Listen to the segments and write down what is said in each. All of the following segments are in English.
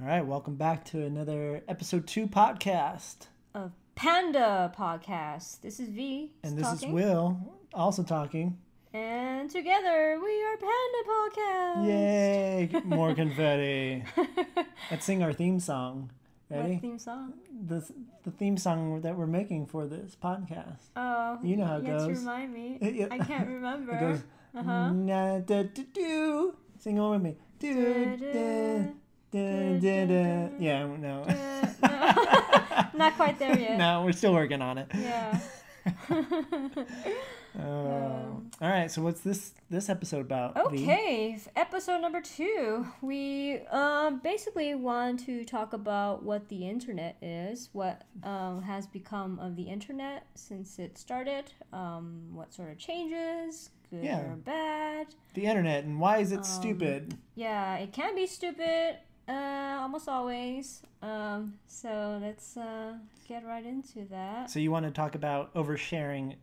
All right, welcome back to another episode two podcast. of Panduh Podcast. This is V. And this talking. is Will also talking. And together we are Panduh Podcast. Yay! More confetti. Let's sing our theme song. Ready? What theme song? The, the theme song that we're making for this podcast. Oh, You know how it you have to goes. remind me. I can't remember. It goes, uh-huh. da, do. Sing along with me. Do, da, da, da, da, da. Yeah, no. Uh, no. Not quite there yet. no, we're still working on it. Yeah. Oh. All right, so what's this this episode about? Okay, f- episode number two. We um, basically want to talk about what the internet is, what um, has become of the internet since it started, um, what sort of changes, good Yeah. or bad. The internet and why Um, is it stupid? Yeah, it can be stupid, uh, almost always. Um, so let's uh, get right into that. So you want to talk about oversharing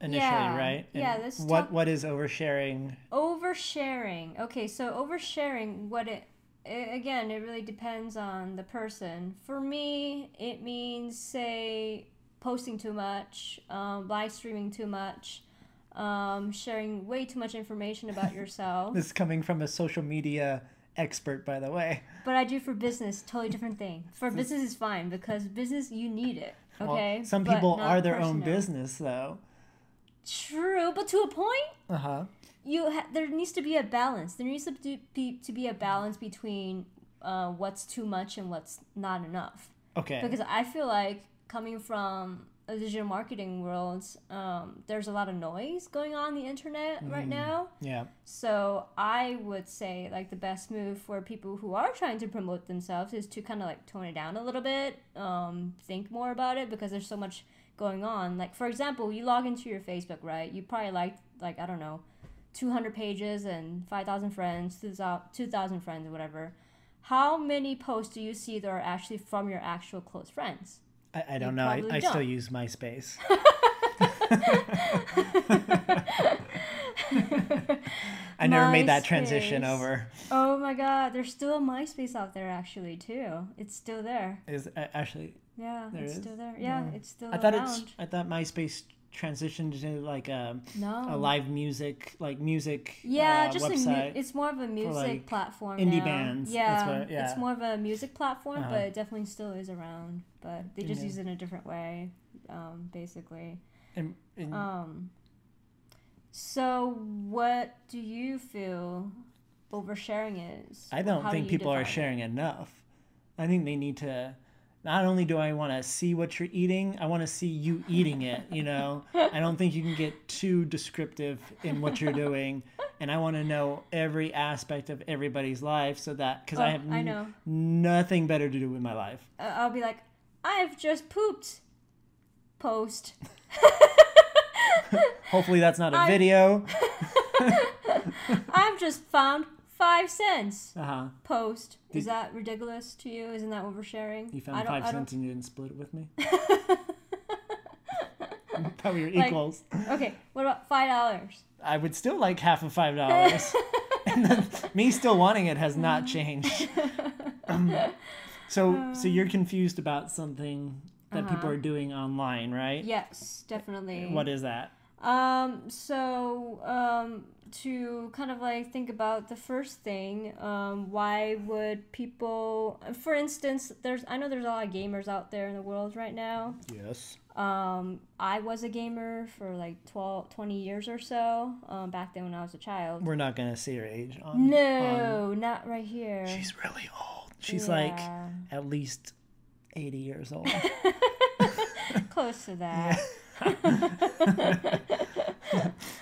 initially, Yeah. right? Yeah, And let's what talk- what is oversharing? Oversharing. Okay, so oversharing, what it, i again, it really depends on the person. For me, it means, say, posting too much, um, live streaming too much, um, sharing way too much information about yourself. This is coming from a social media expert, by the way. but I do for business, totally different thing. For business is fine because business, you need it. Well, Okay. some people are their own business, though. True, but to a point. Uh huh. you ha- there needs to be a balance. There needs to be to be a balance between uh, what's too much and what's not enough. Okay. Because I feel like coming from a digital marketing world, um, there's a lot of noise going on, the internet right now. yeah. So I would say like the best move for people who are trying to promote themselves is to kind of like tone it down a little bit, um, think more about it because there's so much going on. Like for example, you log into your Facebook, right? You probably like like I don't know, 200 pages and 5,000 friends, 2,000 2,000 friends or whatever. How many posts do you see that are actually from your actual close friends? I, I don't know. I, I still don't. use MySpace. I never made that transition MySpace. over. Oh my god, there's still a MySpace out there actually too. It's still there. Is uh, actually Yeah, it's is? still there. Yeah, it's still I thought around. it's I thought MySpace transitioned into like a, no. a live music like music yeah, uh, just a mu- it's more of a music like, platform. indie now. bands, Yeah, that's what- yeah. it's more of a music platform, Uh-huh. but it definitely still is around. But they just Yeah. use it in a different way, um, basically. and, and Um, so what do you feel oversharing is? I don't think people are define it? sharing enough. I think they need to. Not only do I want to see what you're eating, I want to see you eating it. You know, I don't think you can get too descriptive in what you're doing, and I want to know every aspect of everybody's life so that because I Oh, have I n- know. nothing better to do with my life. Uh, I'll be like, I've just pooped. Post. Hopefully, that's not a I- video. I've just found five cents. Uh huh. Post. Is that ridiculous to you? Isn't that oversharing? You I found don't- five cents and you didn't split it with me. Thought we were Like- equals. Okay, what about five dollars? I would still like half of five dollars. and then me still wanting it has not changed. Um, so, so you're confused about something that people Uh-huh. are doing online, right? Yes, definitely. What is that? Um, so, um, to kind of like think about the first thing, um, why would people, for instance, there's, I know there's a lot of gamers out there in the world right now. Yes. Um, I was a gamer for like 12, 20 years or so, um, back then when I was a child. We're not gonna see her age on. on- No, not right here. she's really old. She's like at least eighty years old. close to that.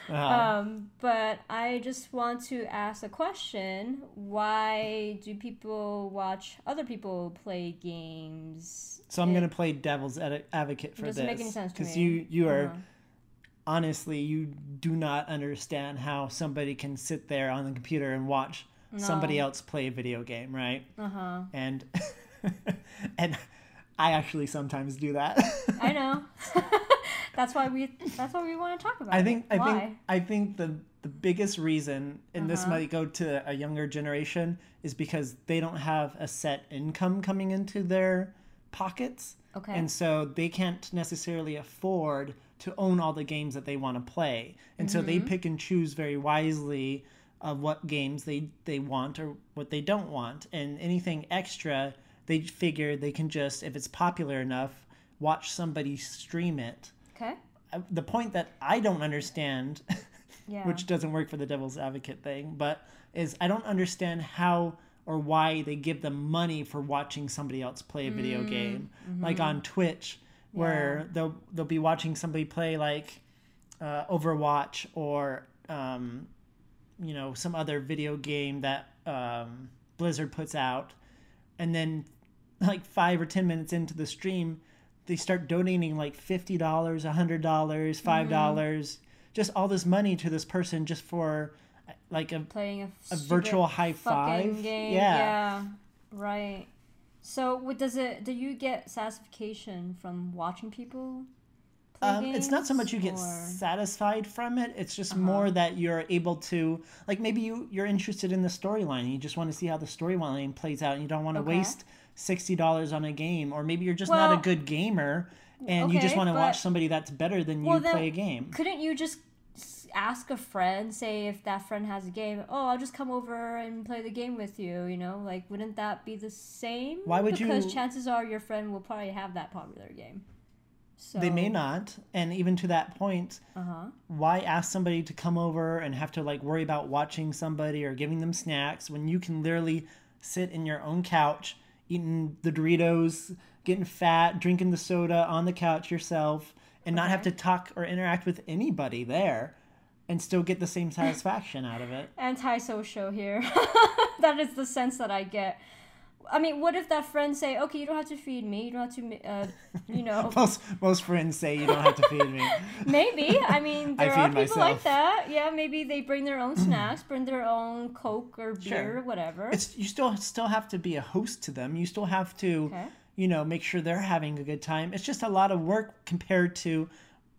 Uh, Um, but I just want to ask a question. Why do people watch other people play games? so I'm It gonna play devil's ad- advocate for doesn't this make any sense because you you are Uh-huh. honestly you do not understand how somebody can sit there on the computer and watch somebody else play a video game, right? Uh-huh. And and I actually sometimes do that. I know. that's why we that's why we want to talk about I it. think I Why? think I think the the biggest reason, and this Uh-huh. might go to a younger generation, is because they don't have a set income coming into their pockets, okay. and so they can't necessarily afford to own all the games that they want to play, and so Mm-hmm. they pick and choose very wisely of what games they they want or what they don't want, and anything extra they figure they can just if it's popular enough watch somebody stream it okay. uh, the point that I don't understand, Yeah. which doesn't work for the devil's advocate thing, but is I don't understand how or why they give them money for watching somebody else play a video Mm, game, mm-hmm. like on Twitch, where they'll they'll be watching somebody play like uh, Overwatch or um, you know some other video game that um, Blizzard puts out, and then like five or ten minutes into the stream, they start donating like fifty dollars, a hundred dollars, five dollars, just all this money to this person just for like a playing a, a virtual high five. game. Yeah. Yeah. Right. So, what does it? Do you get satisfaction from watching people? Play Um, it's not so much you get or- satisfied from it. It's just Uh-huh. more that you're able to like maybe you you're interested in the storyline. You just want to see how the storyline plays out, and you don't want to Okay. waste sixty dollars on a game, or maybe you're just not a good gamer, and you just want to but- watch somebody that's better than you Well, play a game. Couldn't you just ask a friend, say if that friend has a game, oh, I'll just come over and play the game with you, you know? Like, wouldn't that be the same? Why would because you- chances are your friend will probably have that popular game. So, They may not, and even to that point, Uh huh. why ask somebody to come over and have to like worry about watching somebody or giving them snacks when you can literally sit in your own couch eating the Doritos, getting fat, drinking the soda on the couch yourself and not have to talk or interact with anybody there and still get the same satisfaction out of it. Anti-social here. that is the sense that I get. I mean, what if that friend say, "Okay, you don't have to feed me. You don't have to, uh, you know, Most most friends say you don't have to feed me. Maybe. I mean, I there are feed people like that. Yeah, maybe they bring their own snacks, bring their own Coke or beer Sure. or whatever. It's you still still have to be a host to them. You still have to Okay. you know, make sure they're having a good time. It's just a lot of work compared to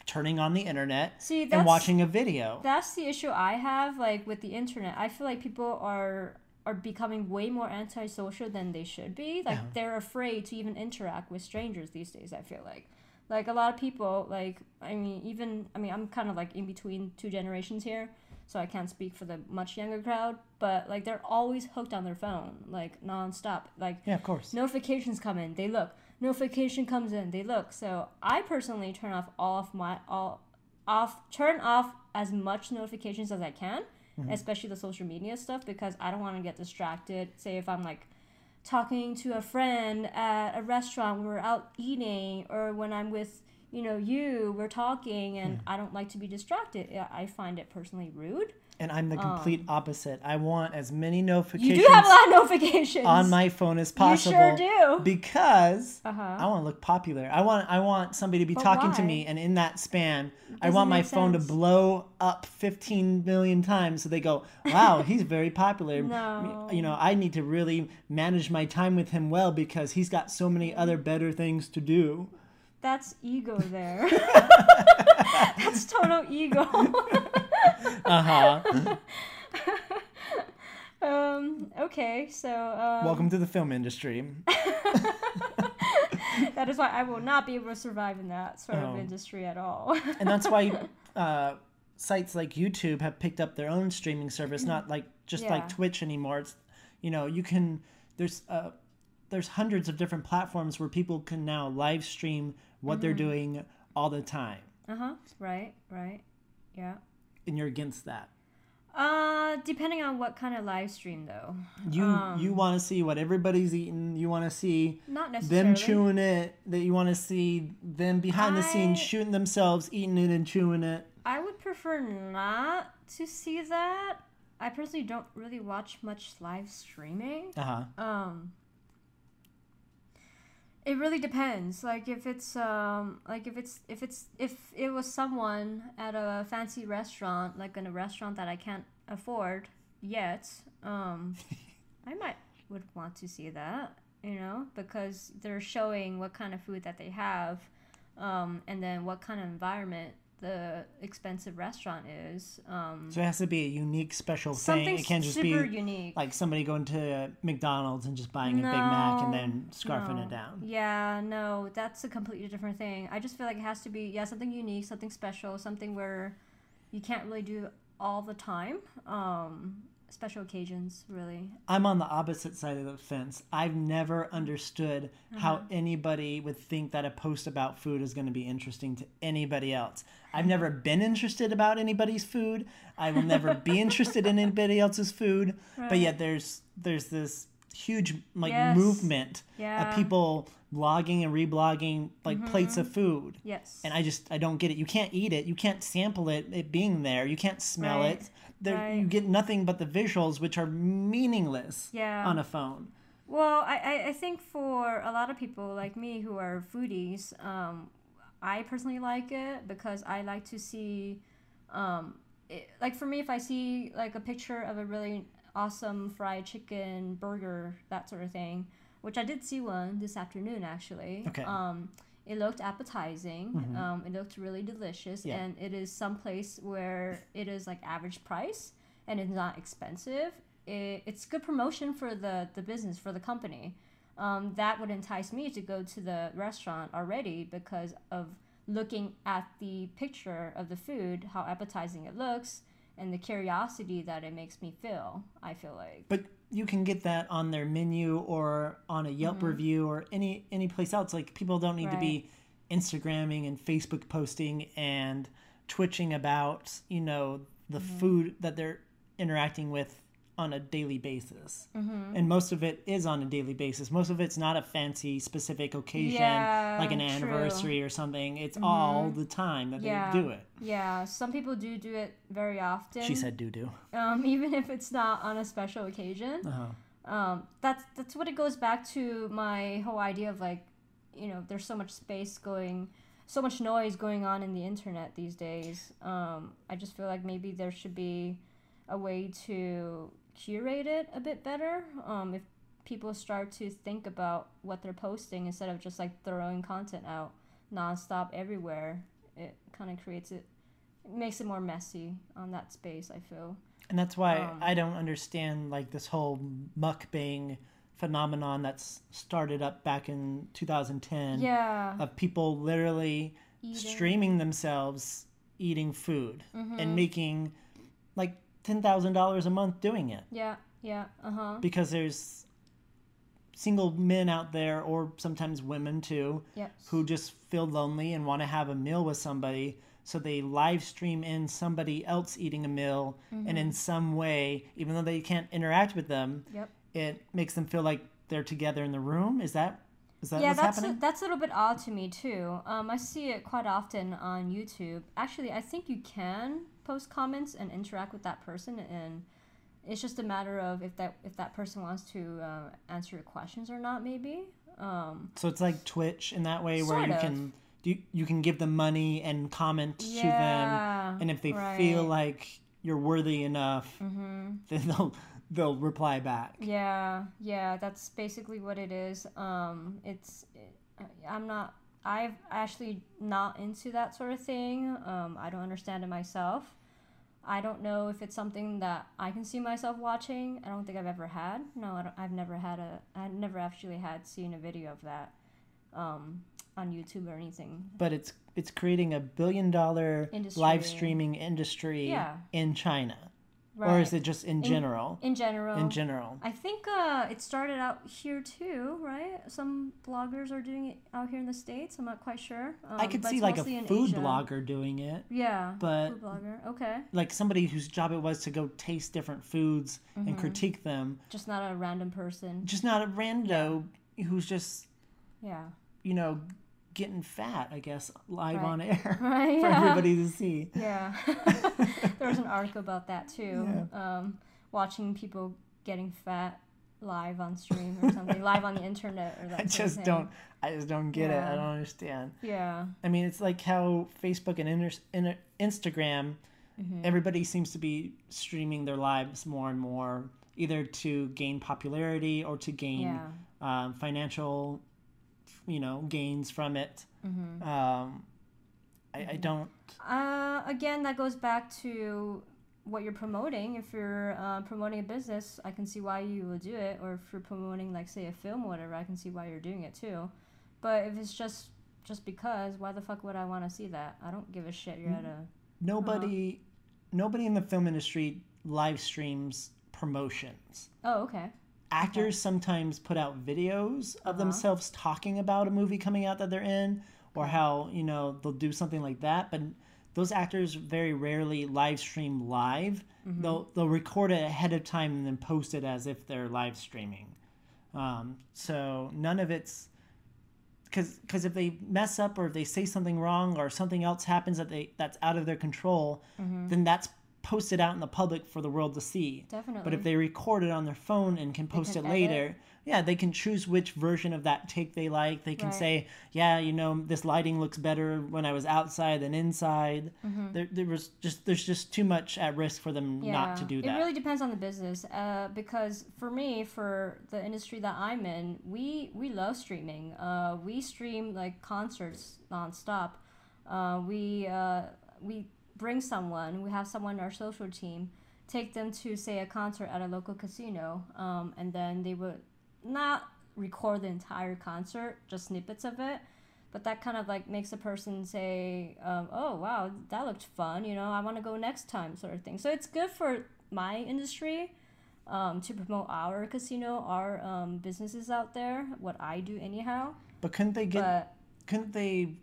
turning on the internet See, and watching a video. that's the issue I have like with the internet. I feel like people are are becoming way more antisocial than they should be. Like Yeah. they're afraid to even interact with strangers these days, I feel like. Like a lot of people like I mean even I mean I'm kind of like in between two generations here. So I can't speak for the much younger crowd, but like they're always hooked on their phone, like nonstop. Like yeah, of course. notifications come in they look notification comes in they look so i personally turn off all of my all off turn off as much notifications as i can Mm-hmm. especially the social media stuff because i don't want to get distracted. Say if i'm like talking to a friend at a restaurant we're out eating or when i'm with you know you we're talking and mm. i don't like to be distracted I- i find it personally rude And I'm the complete opposite. I want as many notifications Um, you do have a lot of notifications on my phone as possible. you sure do because uh-huh I want to look popular. I want I want somebody to be But talking to me and in that span I want my make phone to blow up 15 million times so they go, "Wow, he's very popular." No. You know, I need to really manage my time with him well because he's got so many other better things to do. That's ego there. That's total ego. Uh-huh. um, okay, so um, Welcome to the film industry. that is why I will not be able to survive in that sort Oh. of industry at all. and that's why uh, sites like YouTube have picked up their own streaming service, not like just like Twitch anymore. It's you know you can there's uh, there's hundreds of different platforms where people can now live stream what they're doing all the time, uh huh. Right. Right. Yeah. And you're against that. Uh, depending on what kind of live stream though. You Um. you want to see what everybody's eating. You want to see Not necessarily. them chewing it. That you want to see them behind the scenes shooting themselves, eating it and chewing it. I would prefer not to see that. I personally don't really watch much live streaming. Uh huh. Um it really depends. Like if it's um like if it's if it's if it was someone at a fancy restaurant, like in a restaurant that I can't afford yet, um I might would want to see that, you know, because they're showing what kind of food that they have. um, and then what kind of environment the expensive restaurant is. Um, So it has to be a unique, special thing. It can't just be unique. like somebody going to McDonald's and just buying a Big Mac and then scarfing no. it down. Yeah, no, that's a completely different thing. I just feel like it has to be yeah something unique, something special, something where you can't really do all the time. Um, special occasions, really. I'm on the opposite side of the fence. I've never understood Uh-huh. how anybody would think that a post about food is going to be interesting to anybody else. I've Uh-huh. never been interested about anybody's food. I will never be interested in anybody else's food. But yet there's there's this huge like Yes. movement Yeah. Mm-hmm. of people blogging and reblogging like plates of food. Yes. And I just I don't get it. You can't eat it. You can't sample it. It being there. You can't smell Right. it. There, Right. You get nothing but the visuals, which are meaningless Yeah. on a phone. Well, I, I, think for a lot of people like me who are foodies, um, I personally like it because I like to see, um, it, like for me, if I see like a picture of a really awesome fried chicken burger, that sort of thing, which I did see one this afternoon actually. Okay. Um, it looked appetizing. Mhm. Um, it looked really delicious, Yeah. and it is someplace where it is like average price and it's not expensive. It, it's good promotion for the the business for the company. Um, that would entice me to go to the restaurant already because of looking at the picture of the food, how appetizing it looks, and the curiosity that it makes me feel. I feel like. But you can get that on their menu or on a Yelp mm-hmm. review or any any place else. Like people don't need to be Instagramming and Facebook posting and twitching about you know the mm-hmm. food that they're interacting with on a daily basis. Mm-hmm. And most of it is on a daily basis. Most of it's not a fancy specific occasion Yeah, like an true. Mm-hmm. anniversary or something. It's all the time that Yeah. they do it. Yeah, some people do do it very often. She said do do. um, even if it's not on a special occasion. Uh-huh. um, that's that's what it goes back to my whole idea of like you know there's so much space going so much noise going on in the internet these days um, i just feel like maybe there should be a way to curate it a bit better um, if people start to think about what they're posting instead of just like throwing content out nonstop everywhere it kind of creates it it makes it more messy on that space i feel And that's why Um, I don't understand like this whole mukbang phenomenon that's started up back in 2010 yeah of people literally Eating. streaming themselves eating food Mhm. and making like $10,000 a month doing it Yeah, yeah, uh huh. because there's single men out there or sometimes women too Yep. who just feel lonely and want to have a meal with somebody so they live stream in somebody else eating a meal Mm-hmm. and in some way even though they can't interact with them Yep. it makes them feel like they're together in the room is that is that yeah, that's a, that's a little bit odd to me too. Um, I see it quite often on YouTube. Actually, I think you can post comments and interact with that person, and it's just a matter of if that if that person wants to uh, answer your questions or not. Maybe. Um, so it's like twitch in that way where you of. can you, you can give them money and comment to them and if they feel right. Mm-hmm. like you're worthy enough then they'll they'll reply back Yeah, yeah, that's basically what it is. Um, it's, I'm not, I've actually not into that sort of thing. Um, I don't understand it myself. I don't know if it's something that I can see myself watching. I don't think I've ever had. No, I don't, I've never had a, I never actually had seen a video of that, um, on YouTube or anything. but it's it's creating a billion dollar Industry. live streaming industry Yeah. in China Right. or is it just in general in general? in general I think uh, it started out here too, right? Some bloggers are doing it out here in the states. I'm not quite sure. Um, I could see like a food blogger doing it Yeah, but food blogger. Okay, like somebody whose job it was to go taste different foods Mm-hmm. and critique them just not a random person. just not a rando who's just Yeah, you know getting fat i guess live Right. on air right. for yeah. everybody to see Yeah, there was an article about that too. Um, watching people getting fat live on stream or something, live on the internet or that. i just don't i just don't get it i don't understand Yeah. I mean, it's like how Facebook and inter- in- Instagram, Mm-hmm. everybody seems to be streaming their lives more and more, either to gain popularity or to gain Yeah. um, financial you know, gains from it. Mm-hmm. Um, I, I don't. Uh, again, that goes back to what you're promoting. If you're uh, promoting a business, I can see why you would do it. Or if you're promoting, like, say, a film or whatever, I can see why you're doing it too. But if it's just just because, why the fuck would I want to see that? I don't give a shit. You're at a Nobody, nobody in the film industry live streams promotions. oh okay Actors sometimes put out videos of Uh-huh. themselves talking about a movie coming out that they're in, or how you know they'll do something like that. But those actors very rarely live stream live. Mm-hmm. They'll they'll record it ahead of time and then post it as if they're live streaming. Um, so none of it's because because if they mess up or if they say something wrong or something else happens that they that's out of their control, Mm-hmm. then that's posted out in the public for the world to see. definitely. But if they record it on their phone and can post can it edit. later, yeah, they can choose which version of that take they like. They can Right. say, yeah, you know, this lighting looks better when I was outside than inside. Mm-hmm. There, there was just there's just too much at risk for them not to do that. It really depends on the business. Uh, because for me, for the industry that I'm in, we we love streaming. Uh, we stream like concerts nonstop. Uh, we uh, we bring someone. We have someone in our social team. Take them to say a concert at a local casino, um, and then they would not record the entire concert, just snippets of it. But that kind of like makes a person say, um, "Oh wow, that looked fun. You know, I want to go next time," sort of thing. So it's good for my industry um, to promote our casino, our um, businesses out there. What I do anyhow. but couldn't they get? But couldn't they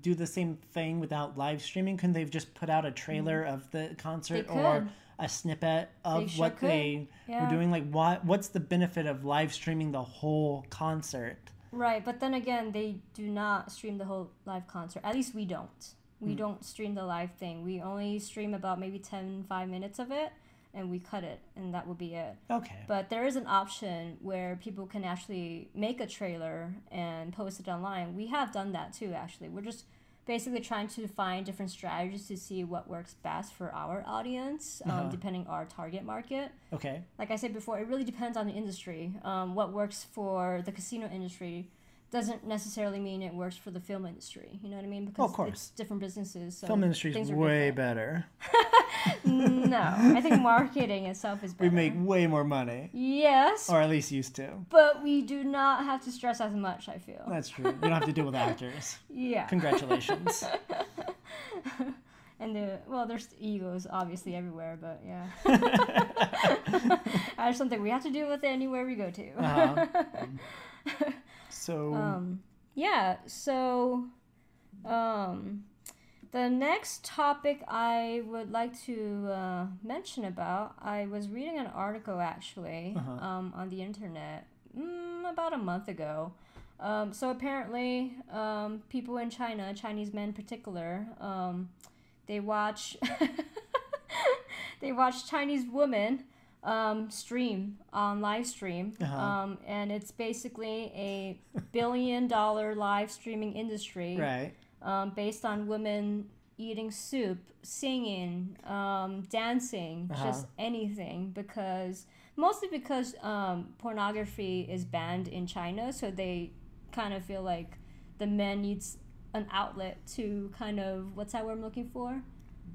do the same thing without live streaming? Couldn't they have just put out a trailer of the concert Mm-hmm. Or a snippet of They sure what could. they Yeah. were doing? Like, what what's the benefit of live streaming the whole concert? right, but then again, they do not stream the whole live concert. At least we don't. We Hmm. don't stream the live thing. We only stream about maybe 10, 5 minutes of it, and we cut it, and that would be it. Okay. But there is an option where people can actually make a trailer and post it online. We have done that too, actually. We're just basically trying to find different strategies to see what works best for our audience, um, Uh-huh. depending our target market. Okay. Like I said before, it really depends on the industry. Um, what works for the casino industry doesn't necessarily mean it works for the film industry. You know what I mean? Because course. it's different businesses. So Film industry is way different. better. no, I think marketing itself is better. We make way more money, yes, or at least used to. but we do not have to stress as much. I feel. That's true. You don't have to deal with actors. Yeah, Congratulations. and the well, there's egos obviously everywhere, but yeah, that's something we have to deal with anywhere we go to. Uh-huh. So Um, yeah, so um, the next topic I would like to uh, mention about, I was reading an article actually Uh-huh. um, on the internet mm, about a month ago. Um, so apparently, um, people in China, Chinese men in particular, um, they watch they watch Chinese women um, stream on live stream, Uh-huh. um, and it's basically a billion dollar live streaming industry right. um, based on women eating soup, singing, um, dancing, Uh-huh. just anything because mostly because um, pornography is banned in China, so they kind of feel like the men needs an outlet to kind of what's that word I'm looking for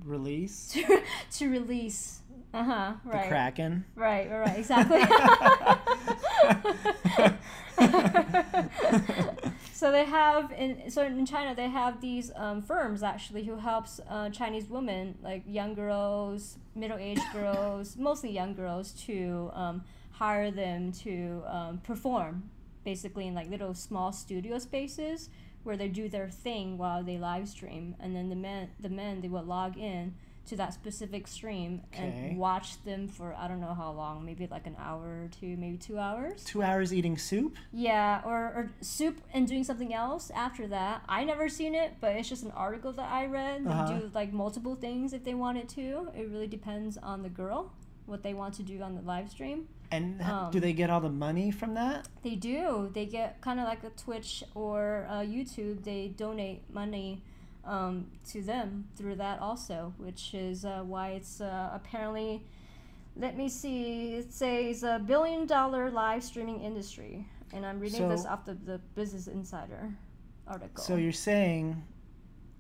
Release to release. Uh huh. the Right. Kraken. Right. Right. Right. Exactly. so they have in so in China they have these um, firms actually who helps uh, Chinese women like young girls, middle aged girls, mostly young girls to um, hire them to um, perform basically in like little small studio spaces where they do their thing while they live stream and then the men the men they will log in to that specific stream and watch them for I don't know how long, maybe like an hour or two, maybe two hours. Two hours eating soup. Yeah, or, or soup and doing something else after that. I never seen it, but it's just an article that I read. They Uh-huh. do like multiple things if they wanted to. It really depends on the girl, what they want to do on the live stream. And Um, do they get all the money from that? They do. They get kind of like a Twitch or uh, YouTube. They donate money um, to them through that also, which is uh, why it's uh, apparently Let me see. It says a billion dollar live streaming industry, and I'm reading this off the, the Business Insider article. So you're saying,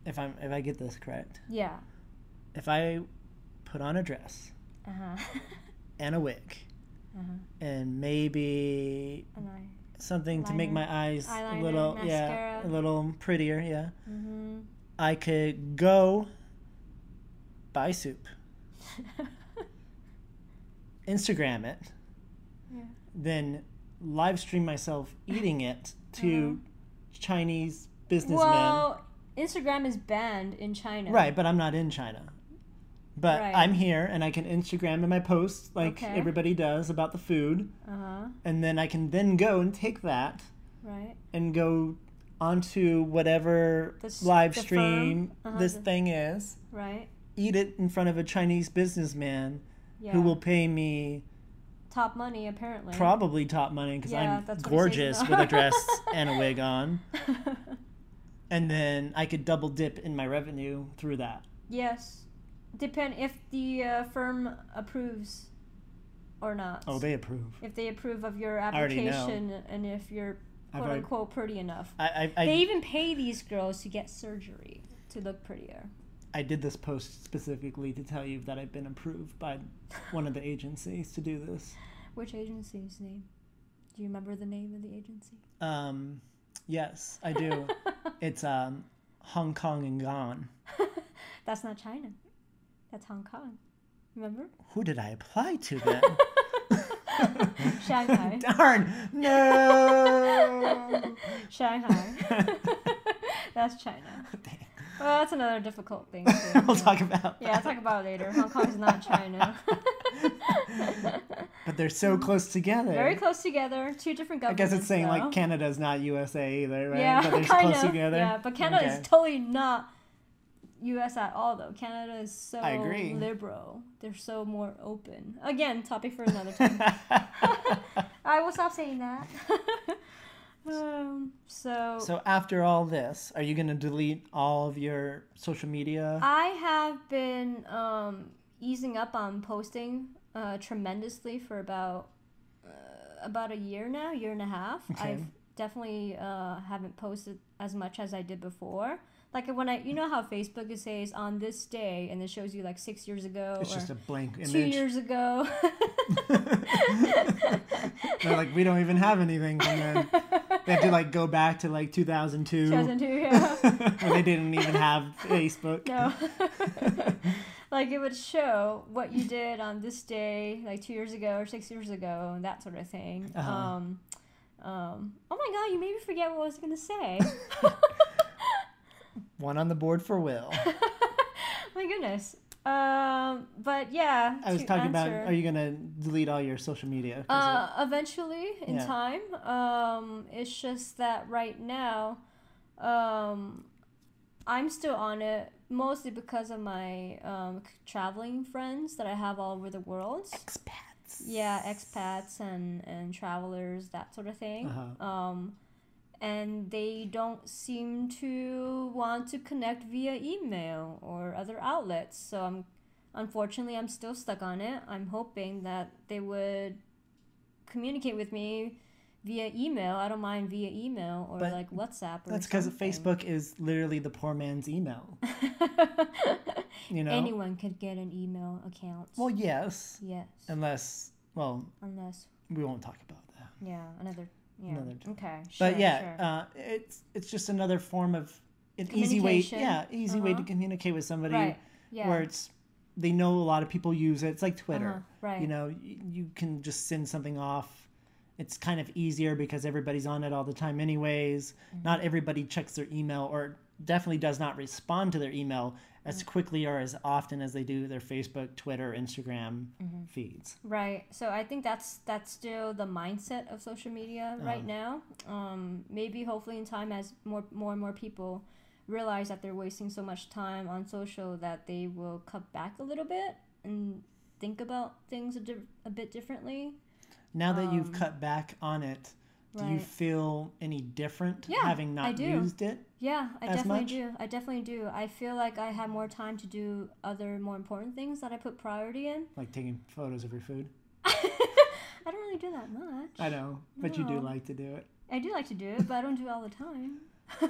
if I'm if I get this correct, yeah. if I put on a dress Uh huh. and a wig uh-huh. and maybe And I. something to make my eyes a little yeah a little prettier, yeah. Mm-hmm. I could go buy soup, Instagram it, Yeah. then live stream myself eating it to Chinese businessmen. Well, Instagram is banned in China. Right, but I'm not in China. But Right. I'm here and I can Instagram in my posts like Okay. everybody does about the food. Uh huh. And then I can then go and take that Right. and go onto whatever The s- live stream? Uh-huh, this the- thing is, Right. eat it in front of a Chinese businessman Yeah. who will pay me top money apparently. probably top money because Yeah, I'm that's what it says gorgeous with a dress and a wig on. And then I could double dip in my revenue through that. yes. Depend if the uh, firm approves or not. Oh, they approve. if they approve of your application and if you're I've quote already- unquote pretty enough. I, I, I they even pay these girls to get surgery to look prettier. I did this post specifically to tell you that I've been approved by one of the agencies to do this. Which agency's name? Do you remember the name of the agency? Um, yes, I do. it's um, Hong Kong and Gone. That's not China. That's Hong Kong. Remember? Who did I apply to then? Shanghai. Darn! No! Shanghai. That's China. Dang. Well, that's another difficult thing. To, we'll talk about Yeah, I'll talk about it later. Hong Kong is not China. But they're so close together. Very close together. Two different governments. I guess it's saying though. like Canada's not USA either, right? Yeah, but they're kind close of. together. Yeah, but Canada Okay. is totally not U.S. at all, though. Canada is so I agree. liberal. They're so more open. Again, topic for another time. I will stop saying that. um, so, so after all this, are you gonna delete all of your social media? I have been um, easing up on posting uh, tremendously for about uh, about a year now, year and a half. Okay. I've definitely uh, haven't posted as much as I did before. Like when I, you know how Facebook it says on this day, and it shows you like six years ago it's or just a blank image. two years ago. They're like, we don't even have anything and then. They have to like go back to like 2002, 2002, yeah. where they didn't even have Facebook. No. like it would show what you did on this day, like two years ago or six years ago, and that sort of thing. Uh-huh. Um, um, oh my god, you made me forget what I was gonna say. One on the board for Will. my goodness. Um, but yeah. I was to talking about, are you gonna delete all your social media? Uh, eventually, in Yeah. time. Um, it's just that right now, um, I'm still on it mostly because of my um, traveling friends that I have all over the world. expats. Yeah, expats and and travelers, that sort of thing. Uh-huh. Um, and they don't seem to want to connect via email or other outlets. So I'm unfortunately I'm still stuck on it. I'm hoping that they would communicate with me via email. I don't mind via email or But like WhatsApp or That's because. Facebook is literally the poor man's email. You know. Anyone could get an email account. Well, yes, yes. unless well, Unless we won't talk about that. yeah, another yeah. Another time. okay. Sure, But yeah, sure. uh, it's it's just another form of an easy way. Yeah, easy way to Uh-huh. communicate with somebody right. Yeah. where it's they know a lot of people use it. It's like Twitter. Uh-huh, right. You know, y- you can just send something off. It's kind of easier because everybody's on it all the time, anyways. Mm-hmm. Not everybody checks their email or definitely does not respond to their email as quickly or as often as they do their Facebook, Twitter, Instagram Mm-hmm. feeds. Right. So I think that's that's still the mindset of social media right now. Um, maybe hopefully in time as more more and more people realize that they're wasting so much time on social that they will cut back a little bit and think about things a, di- a bit differently. Now that you've Um, cut back on it, Do you feel any different Yeah, having I not used it? Yeah, I definitely much? do. I definitely do. I feel like I have more time to do other more important things that I put priority in. Like taking photos of your food? I don't really do that much. I know, but you do like to do it. I do like to do it, but I don't do it all the time.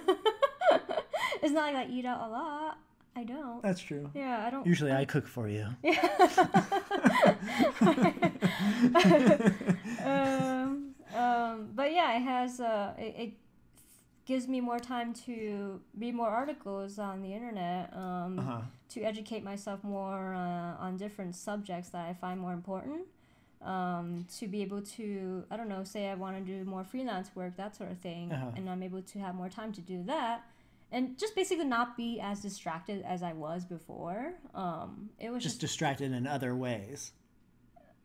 it's not like I eat out a lot. I don't. That's true. Yeah, I don't. Usually I cook for you. um, um, but yeah, it has uh, it, it gives me more time to read more articles on the internet, um, Uh huh. to educate myself more uh, on different subjects that I find more important. Um, to be able to, I don't know, say I want to do more freelance work, that sort of thing, Uh-huh. and I'm able to have more time to do that, and just basically not be as distracted as I was before. Um, it was Just just distracted in other ways.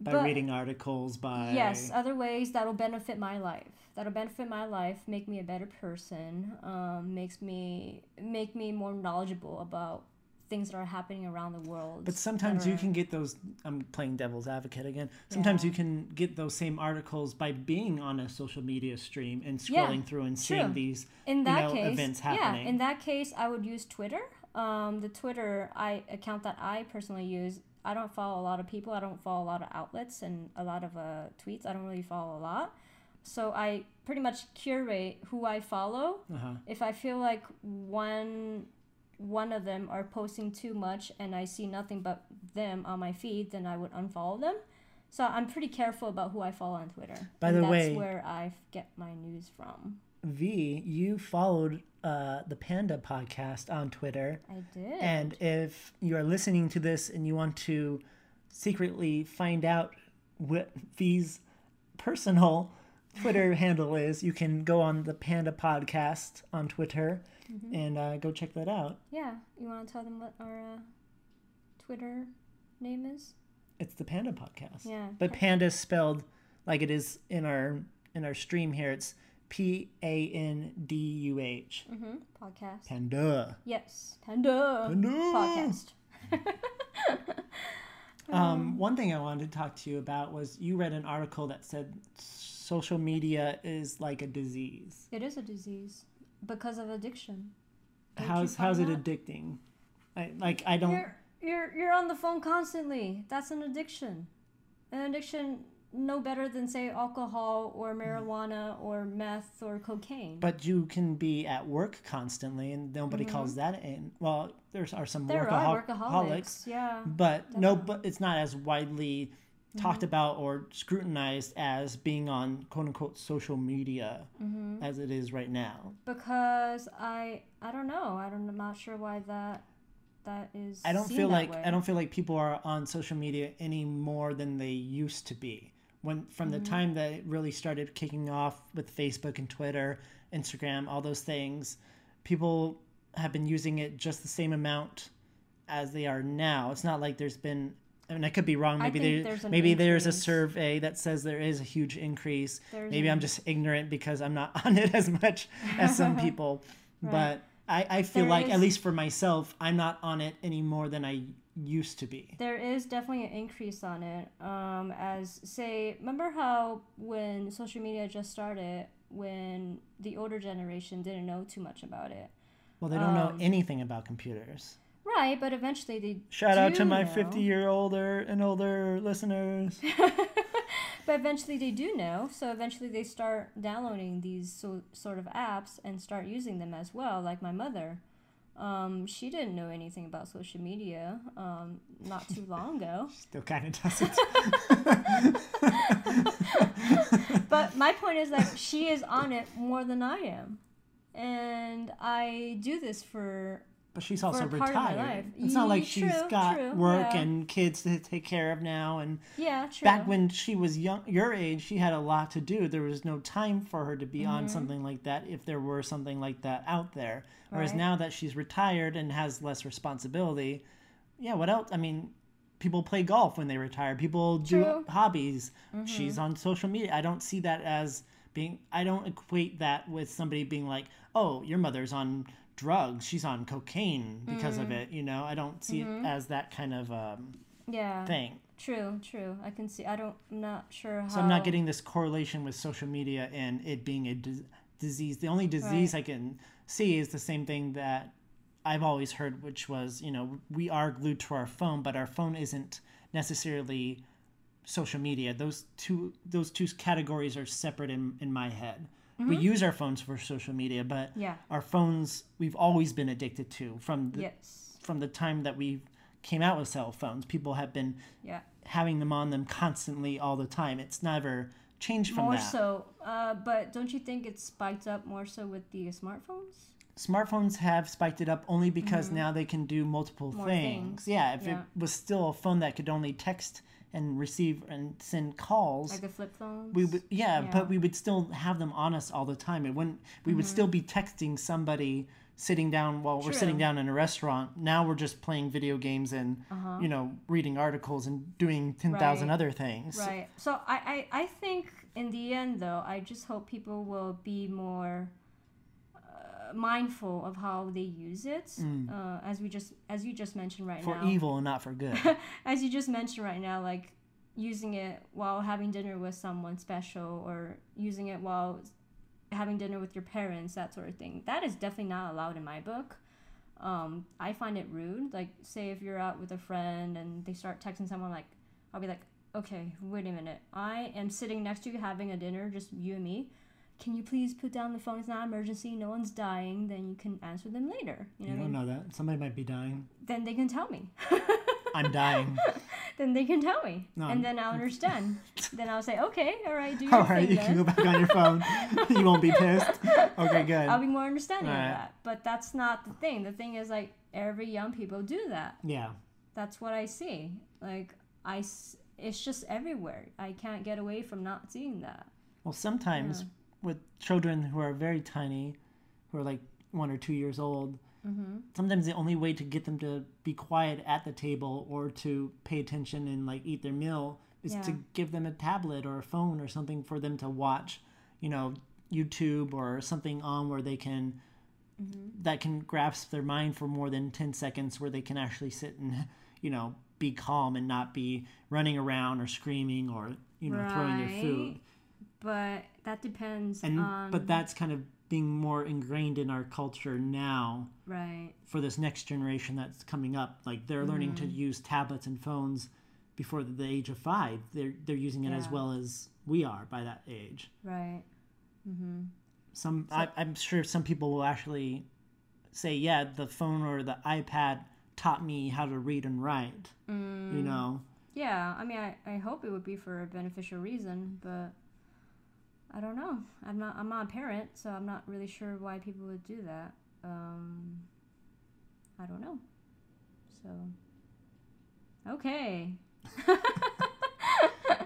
By But- reading articles, by Yes, other ways that'll benefit my life. That'll benefit my life, make me a better person, um, makes me make me more knowledgeable about things that are happening around the world. But sometimes you can get those. I'm playing devil's advocate again. Sometimes Yeah. you can get those same articles by being on a social media stream and Yeah, scrolling through and true. seeing these. in you that know, case, events yeah, in that case, I would use Twitter. Um, the Twitter I account that I personally use. I don't follow a lot of people. I don't follow a lot of outlets and a lot of uh, tweets. I don't really follow a lot. So I pretty much curate who I follow Uh-huh. if I feel like one one of them are posting too much and I see nothing but them on my feed, then I would unfollow them. So I'm pretty careful about who I follow on Twitter. By the that's way- where I get my news from. V, you followed uh, the Panduh podcast on Twitter. I did. And if you are listening to this and you want to secretly find out what V's personal Twitter handle is, you can go on the Panduh podcast on Twitter Mm-hmm. and uh, go check that out. yeah, you want to tell them what our uh, Twitter name is? It's the Panduh podcast. Yeah. But Panda is spelled like it is in our in our stream here. It's P A N D U H. Mm-hmm. Podcast. Panda. yes, Panda. Panda. Podcast. Um, one thing I wanted to talk to you about was you read an article that said social media is like a disease. It is a disease because of addiction. Didn't How's how's it that? addicting? I, like I don't. You're you're you're on the phone constantly. That's an addiction. An addiction no better than say alcohol or marijuana or meth or cocaine. But you can be at work constantly, and nobody calls that in. Well, there are some Mm-hmm. there workahol- are workaholics. Yeah. but no, but it's not as widely talked Mm-hmm. about or scrutinized as being on quote unquote social media Mm-hmm. as it is right now. Because I I don't know. I don't, I'm not sure why that that is. I don't feel like way. I don't feel like people are on social media any more than they used to be. When from Mm-hmm. the time that it really started kicking off with Facebook and Twitter, Instagram, all those things, people have been using it just the same amount as they are now. It's not like there's been I mean, I could be wrong. Maybe there, there's maybe there's a survey that says there is a huge increase. There's maybe an- I'm just ignorant because I'm not on it as much as some people. But I, I feel There like, at least for myself, I'm not on it any more than I used to be. There is definitely an increase on it. Um, as say, remember how when social media just started, when the older generation didn't know too much about it, Well, they don't know Um, anything about computers. right? But eventually they Shout out to my know. 50 year older and older listeners. But eventually they do know. So eventually they start downloading these so, sort of apps and start using them as well. Like my mother, um, she didn't know anything about social media um, not too long ago. Still kind of doesn't. But my point is that she is on it more than I am. And I do this for But she's also a part of my retired. It's not like Ye- she's true, got true, work yeah. and kids to take care of now. And yeah, true. back when she was young, your age, she had a lot to do. There was no time for her to be Mm-hmm. on something like that if there were something like that out there. Whereas Right. now that she's retired and has less responsibility, yeah, what else? I mean, people play golf when they retire. People do True. Mm-hmm. hobbies. She's on social media. I don't see that as being. I don't equate that with somebody being like, "Oh, your mother's on drugs. She's on cocaine because Mm-hmm. of it." You know, I don't see it as that kind of um, yeah. thing. true, true. I can see. I don't. I'm not sure how. So I'm not getting this correlation with social media and it being a dis- disease. The only disease I can see is the same thing that I've always heard, which was, you know, we are glued to our phone, but our phone isn't necessarily social media. Those two those two categories are separate in, in my head. We use our phones for social media, but Yeah. our phones we've always been addicted to from the Yes. from the time that we came out with cell phones. People have been Yeah. having them on them constantly all the time. It's never changed from More that. so, uh, but don't you think it's spiked up more so with the smartphones? Smartphones have spiked it up only because now they can do multiple Mm-hmm. Things. things. Yeah, if Yeah. it was still a phone that could only text and receive and send calls, Like the flip phones. we would yeah, Yeah. Mm-hmm. but we would still have them on us all the time. It wouldn't we would still be texting somebody sitting down while we're sitting down in a restaurant. Now we're just playing video games and Uh-huh. you know, reading articles and doing 10,000 Right. other things. Right. So I, I, I think in the end though, I just hope people will be more mindful of how they use it. Uh, as we just as you just mentioned right Mm. For now. evil and not for good. as you just mentioned right now, like using it while having dinner with someone special or using it while having dinner with your parents, that sort of thing. That is definitely not allowed in my book. Um, I find it rude. Like, say if you're out with a friend and they start texting someone, like, I'll be like, okay, wait a minute. I am sitting next to you having a dinner, just you and me. Can you please put down the phone? It's not an emergency. No one's dying. Then you can answer them later. You know you I don't mean? know that. Somebody might be dying. Then they can tell me. I'm dying. then they can tell me, No, and then I'll understand. then I'll say, okay, all right, do your All right, you then. can go back on your phone. you won't be pissed. Okay, good. I'll be more understanding Alright. of that. But that's not the thing. The thing is, like, every young people do that. Yeah. That's what I see. Like, I, it's just everywhere. I can't get away from not seeing that. Well, sometimes with children who are very tiny, who are like one or two years old, Mm-hmm. sometimes the only way to get them to be quiet at the table or to pay attention and like eat their meal is to give them a tablet or a phone or something for them to watch, you know, YouTube or something on where they can Mm-hmm. that can grasp their mind for more than 10 seconds where they can actually sit and you know be calm and not be running around or screaming or you know throwing their food But that depends and on. but that's kind of being more ingrained in our culture now Right. for this next generation that's coming up like they're learning to Mm-hmm. use tablets and phones before the age of five they're they're using it as well as we are by that age Right. Mm-hmm. some I, i'm sure some people will actually say yeah the phone or the ipad taught me how to read and write Mm. you know Yeah, I mean, I, I hope it would be for a beneficial reason, but I don't know. I'm not I'm not a parent, so I'm not really sure why people would do that. Um, I don't know. So, okay.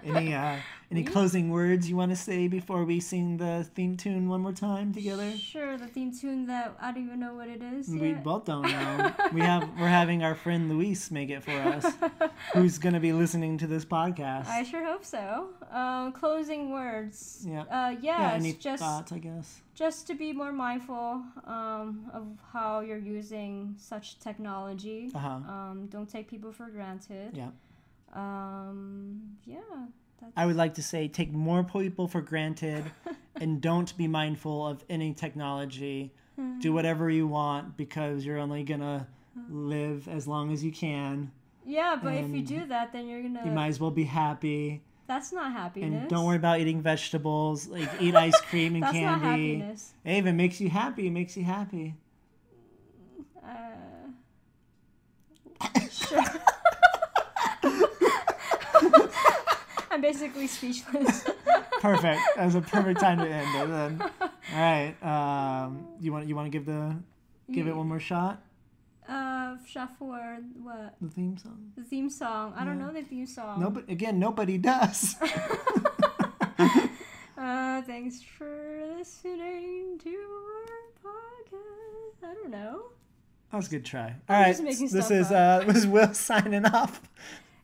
any uh any closing words you want to say before we sing the theme tune one more time together Sure, the theme tune that I don't even know what it is. we yet. both don't know we have we're having our friend luis make it for us who's going to be listening to this podcast I sure hope so. Um, closing words. Yeah. Uh, yeah yes, any just thoughts i guess just to be more mindful um, of how you're using such technology. uh-huh Um, don't take people for granted. yeah Um, yeah. That's, I would like to say take more people for granted and don't be mindful of any technology. Do whatever you want because you're only going to live as long as you can. yeah, but if you do that, then you're gonna. You might as well be happy that's not happiness. and don't worry about eating vegetables, like eat ice cream and That's not candy. happiness. Hey, if it makes you happy, it makes you happy. Uh, sure. I'm basically speechless. Perfect. That was a perfect time to end it then. All right. Um, you want you want to give the give it one more shot? Uh, shot for what? The theme song. The theme song. I don't know the theme song. No, but again, nobody does. Uh, thanks for listening to our podcast. I don't know. That was a good try. All right, making this is uh, was Will signing off,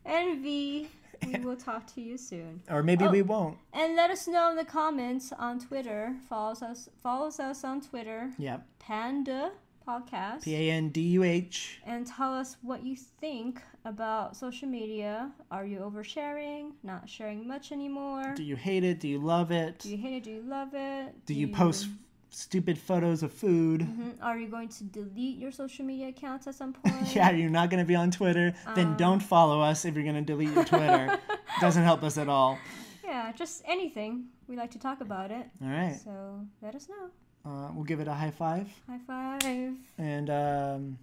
And V, we will talk to you soon. or maybe Oh. we won't. And let us know in the comments on Twitter. Follows us follows us on Twitter. Yep. Panduh podcast. P A N D U H. and tell us what you think about social media. Are you oversharing? Not sharing much anymore? Do you hate it? Do you love it? Do you hate it? Do you love it? Do you post stupid photos of food? Mhm. Are you going to delete your social media accounts at some point? Yeah, you're not going to be on Twitter. then Um. don't follow us if you're going to delete your Twitter. Doesn't help us at all. Yeah, just anything. We like to talk about it. All right. So let us know. Uh, we'll give it a high five. High five. And um,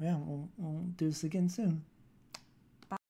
yeah, we'll, we'll do this again soon.